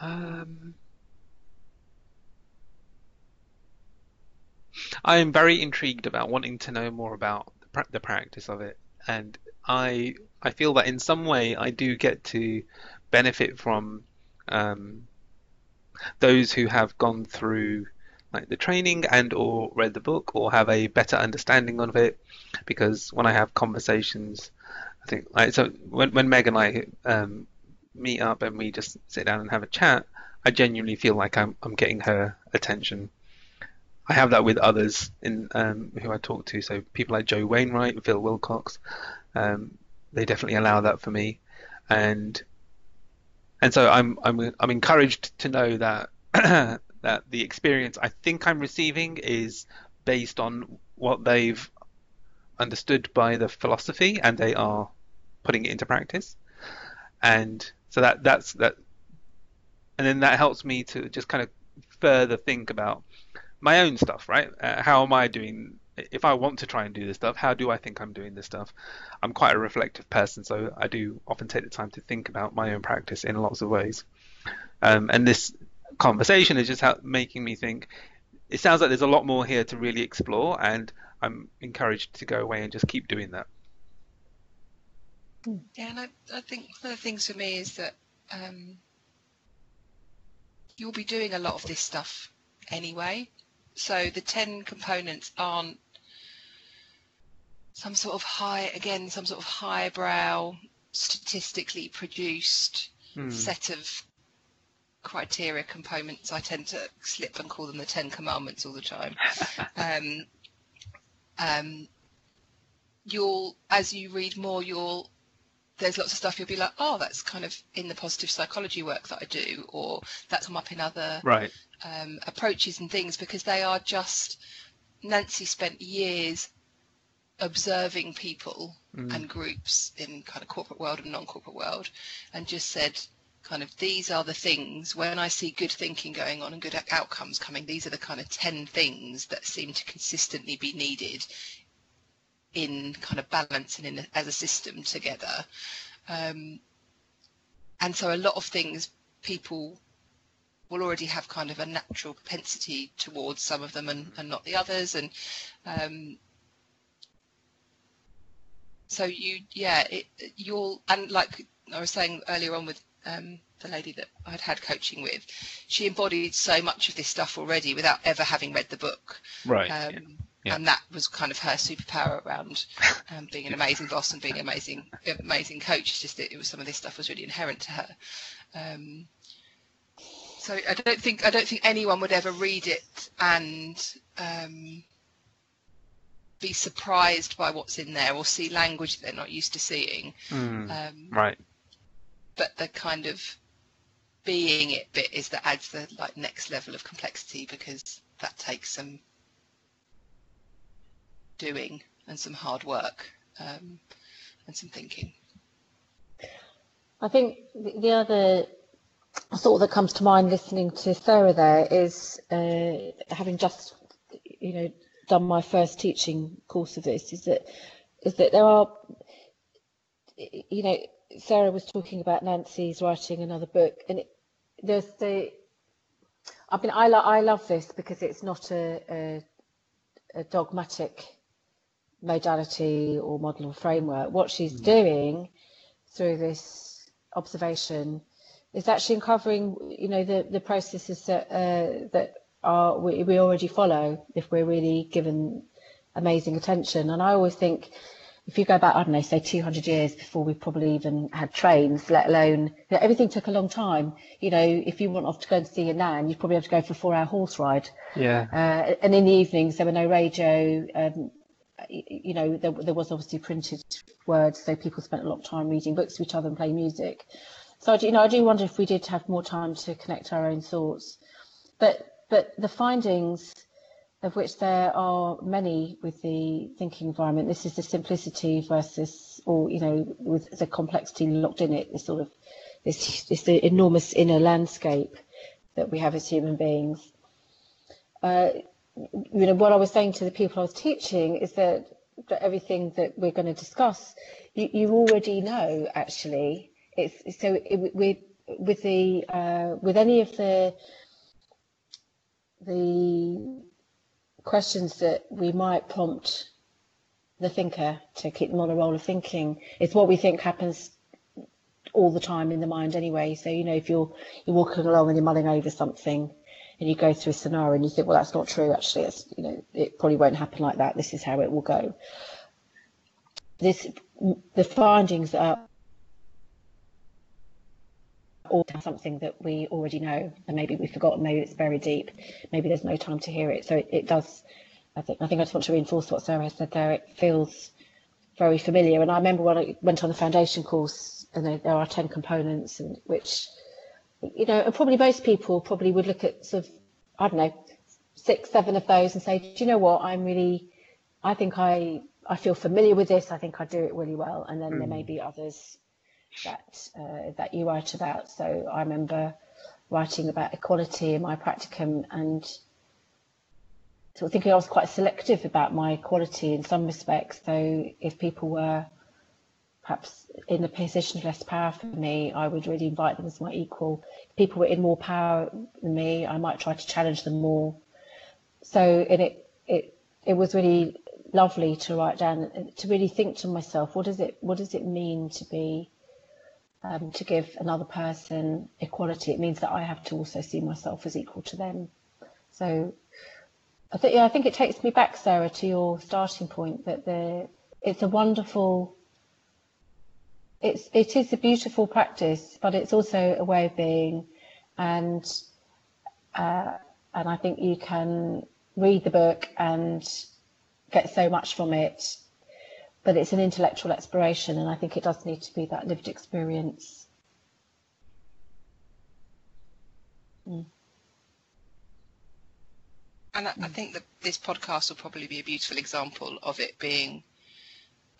A: Um, I am very intrigued about wanting to know more about the, the practice of it, and I I feel that in some way I do get to benefit from um, those who have gone through like the training and or read the book or have a better understanding of it. Because when I have conversations I think like so when when Meg and I um, meet up and we just sit down and have a chat, I genuinely feel like I'm I'm getting her attention. I have that with others in um, who I talk to. So people like Joe Wainwright, Phil Wilcox, um, they definitely allow that for me, and and so I'm I'm I'm encouraged to know that that the experience I think I'm receiving is based on what they've understood by the philosophy and they are putting it into practice and so that that's that, and then that helps me to just kind of further think about my own stuff, right? Uh, how am I doing? If I want to try and do this stuff, how do I think I'm doing this stuff? I'm quite a reflective person, so I do often take the time to think about my own practice in lots of ways. Um, and this conversation is just how, making me think. It sounds like there's a lot more here to really explore, and I'm encouraged to go away and just keep doing that.
C: Yeah, and I, I think one of the things for me is that um, you'll be doing a lot of this stuff anyway. So the 10 components aren't some sort of high, again, some sort of highbrow, statistically produced hmm. set of criteria components. I tend to slip and call them the 10 commandments all the time. um, um, you'll, as you read more, you'll there's lots of stuff you'll be like, oh, that's kind of in the positive psychology work that I do, or that's come up in other
A: right.
C: um, approaches and things because they are just. Nancy spent years observing people mm. and groups in kind of corporate world and non-corporate world, and just said, kind of these are the things when I see good thinking going on and good outcomes coming. These are the kind of ten things that seem to consistently be needed in kind of balance and in as a system together. Um, and so a lot of things people will already have kind of a natural propensity towards some of them and, and not the others. And um, so you, yeah, it, you'll, and like I was saying earlier on with um, the lady that I'd had coaching with, she embodied so much of this stuff already without ever having read the book.
A: Right. Um, yeah.
C: And that was kind of her superpower around um, being an amazing boss and being an amazing, amazing coach. It's just that it was some of this stuff was really inherent to her. Um, so I don't think I don't think anyone would ever read it and um, be surprised by what's in there or see language they're not used to seeing.
A: Mm, right.
C: But the kind of being it bit is that adds the like next level of complexity because that takes some doing and some hard work um, and some thinking.
B: I think the other thought that comes to mind listening to Sarah there is uh, having just, you know, done my first teaching course of this, is that is that there are, you know, Sarah was talking about Nancy's writing another book, and it, there's the. I mean, I, lo- I love this because it's not a, a, a dogmatic modality or model or framework. What she's mm. doing through this observation is actually uncovering, you know, the, the processes that uh, that are we, we already follow if we're really given amazing attention. And I always think if you go back, I don't know, say 200 years before we probably even had trains, let alone everything took a long time. You know, if you want off to go and see your nan, you'd probably have to go for a four-hour horse ride.
A: Yeah.
B: Uh, and in the evenings, there were no radio. Um, you know, there, there was obviously printed words, so people spent a lot of time reading books to each other and playing music. So, you know, I do wonder if we did have more time to connect our own thoughts. But, but the findings of which there are many with the thinking environment. This is the simplicity versus, or you know, with the complexity locked in it. This sort of this this enormous inner landscape that we have as human beings. Uh, you know, what I was saying to the people I was teaching is that, that everything that we're going to discuss, you, you already know. Actually, it's so it, with with the uh, with any of the the questions that we might prompt the thinker to keep them on a roll of thinking. It's what we think happens all the time in the mind anyway. So, you know, if you're you're walking along and you're mulling over something and you go through a scenario and you think, well, that's not true, actually, it's, you know, it probably won't happen like that. This is how it will go. This, the findings are or something that we already know and maybe we've forgotten, maybe it's very deep, maybe there's no time to hear it. So it, it does, I think, I think I just want to reinforce what Sarah said there. It feels very familiar. And I remember when I went on the foundation course and there, there are 10 components and which, you know, and probably most people probably would look at sort of, I don't know, six, seven of those and say, do you know what, I'm really, I think I, I feel familiar with this. I think I do it really well. And then mm. there may be others that uh, that you write about. So I remember writing about equality in my practicum and sort of thinking I was quite selective about my equality in some respects. So if people were perhaps in a position of less power for me, I would really invite them as my equal. If people were in more power than me, I might try to challenge them more. So and it it it was really lovely to write down to really think to myself, what does it what does it mean to be um, to give another person equality, it means that I have to also see myself as equal to them. So I think yeah, I think it takes me back, Sarah, to your starting point that the it's a wonderful it's it is a beautiful practice, but it's also a way of being and uh, and I think you can read the book and get so much from it but it's an intellectual exploration, and I think it does need to be that lived experience.
C: Mm. And I, I think that this podcast will probably be a beautiful example of it being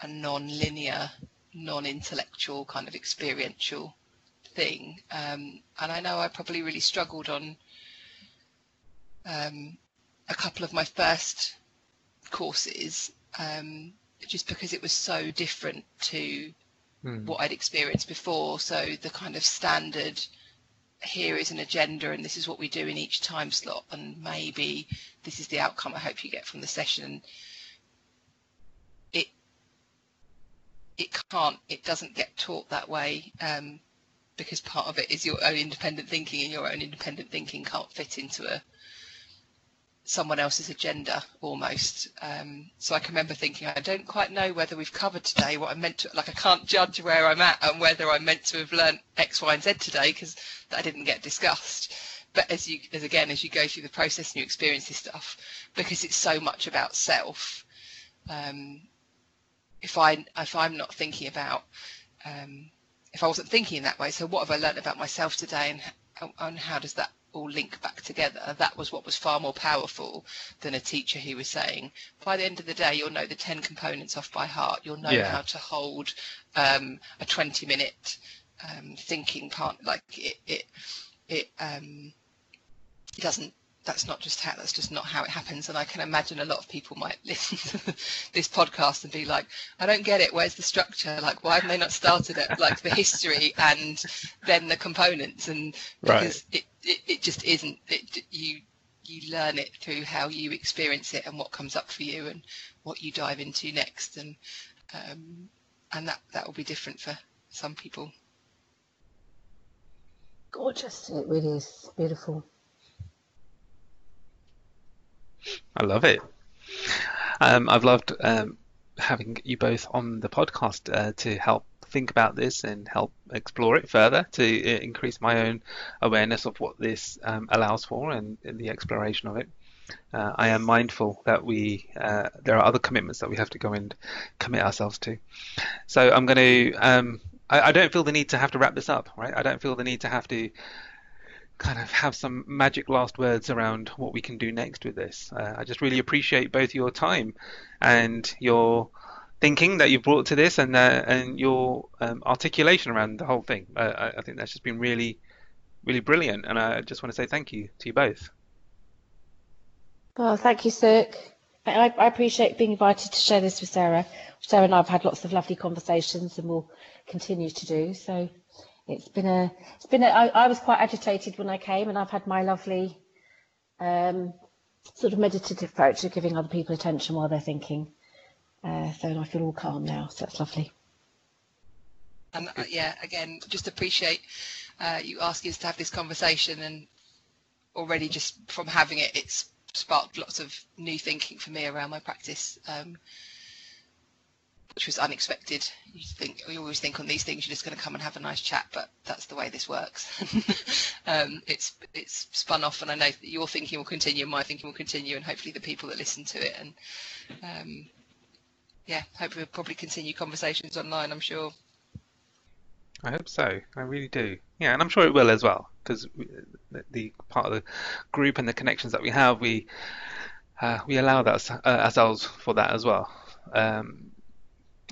C: a non-linear, non-intellectual kind of experiential thing. Um, and I know I probably really struggled on um, a couple of my first courses um, just because it was so different to mm. what I'd experienced before. So the kind of standard here is an agenda and this is what we do in each time slot and maybe this is the outcome I hope you get from the session. It it can't it doesn't get taught that way um, because part of it is your own independent thinking and your own independent thinking can't fit into a someone else's agenda almost. Um, so I can remember thinking, I don't quite know whether we've covered today what I meant to, like I can't judge where I'm at and whether I'm meant to have learnt X, Y, and Z today because that didn't get discussed. But as you, as again, as you go through the process and you experience this stuff, because it's so much about self, um, if I, if I'm not thinking about, um, if I wasn't thinking in that way, so what have I learnt about myself today and, and how does that all link back together. That was what was far more powerful than a teacher who was saying, by the end of the day, you'll know the 10 components off by heart. You'll know yeah. how to hold um, a 20 minute um, thinking part. Like it, it, it, um, it doesn't. That's not just how. That's just not how it happens. And I can imagine a lot of people might listen to this podcast and be like, "I don't get it. Where's the structure? Like, why have they not started at Like the history and then the components? And because right. it, it, it just isn't. It you you learn it through how you experience it and what comes up for you and what you dive into next and um, and that that will be different for some people
B: gorgeous it really is beautiful
A: i love it um, i've loved um, having you both on the podcast uh, to help think about this and help explore it further to uh, increase my own awareness of what this um, allows for and, and, the exploration of it. Uh, I am mindful that we uh, there are other commitments that we have to go and commit ourselves to. So I'm going to. Um, I, I don't feel the need to have to wrap this up, right? I don't feel the need to have to kind of have some magic last words around what we can do next with this. Uh, I just really appreciate both your time and your thinking that you brought to this and uh, and your um, articulation around the whole thing. Uh, I, I, think that's just been really, really brilliant, and I just want to say thank you to you both.
B: Well, thank you, Sukh. I, I appreciate being invited to share this with Sarah. Sarah and I have had lots of lovely conversations, and we'll continue to do so. It's been a, it's been a. I, I was quite agitated when I came, and I've had my lovely, um, sort of meditative approach of giving other people attention while they're thinking. Uh, so I feel all calm now. So that's lovely.
C: And uh, yeah, again, just appreciate uh, you asking us to have this conversation, and already just from having it, it's sparked lots of new thinking for me around my practice, um, which was unexpected. You think you always think on these things you're just going to come and have a nice chat, but that's the way this works. um, it's it's spun off, and I know that your thinking will continue, and my thinking will continue, and hopefully the people that listen to it and um, yeah, hope we'll probably continue conversations online. I'm sure.
A: I hope so. I really do. Yeah, and I'm sure it will as well because the, part of the group and the connections that we have, we uh, we allow that uh, ourselves for that as well. Um,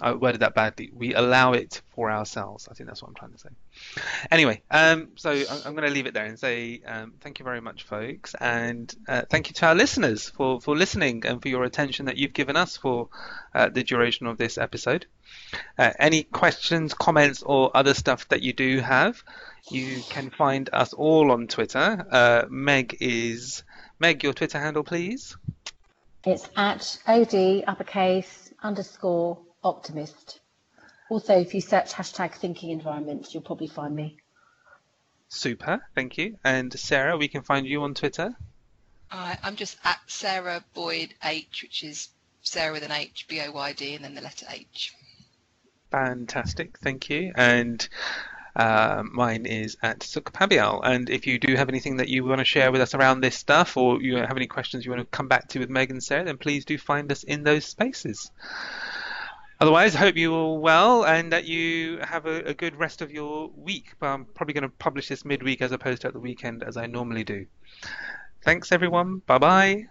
A: I worded that badly. We allow it for ourselves. I think that's what I'm trying to say. Anyway, um, so I'm, I'm going to leave it there and say um, thank you very much, folks, and uh, thank you to our listeners for, for listening and for your attention that you've given us for uh, the duration of this episode. Uh, any questions, comments, or other stuff that you do have, you can find us all on Twitter. Uh, Meg is Meg. Your Twitter handle, please.
B: It's at od uppercase underscore optimist. Also, if you search hashtag thinking environment, you'll probably find me.
A: Super, thank you. And Sarah, we can find you on Twitter.
C: Uh, I'm just at Sarah Boyd H, which is Sarah with an H, B O Y D, and then the letter H.
A: Fantastic, thank you. And uh, mine is at Sukh Pabial. And if you do have anything that you want to share with us around this stuff, or you have any questions you want to come back to with Megan and Sarah, then please do find us in those spaces. Otherwise, hope you're all well and that you have a, a good rest of your week. But I'm probably going to publish this midweek as opposed to at the weekend as I normally do. Thanks, everyone. Bye bye.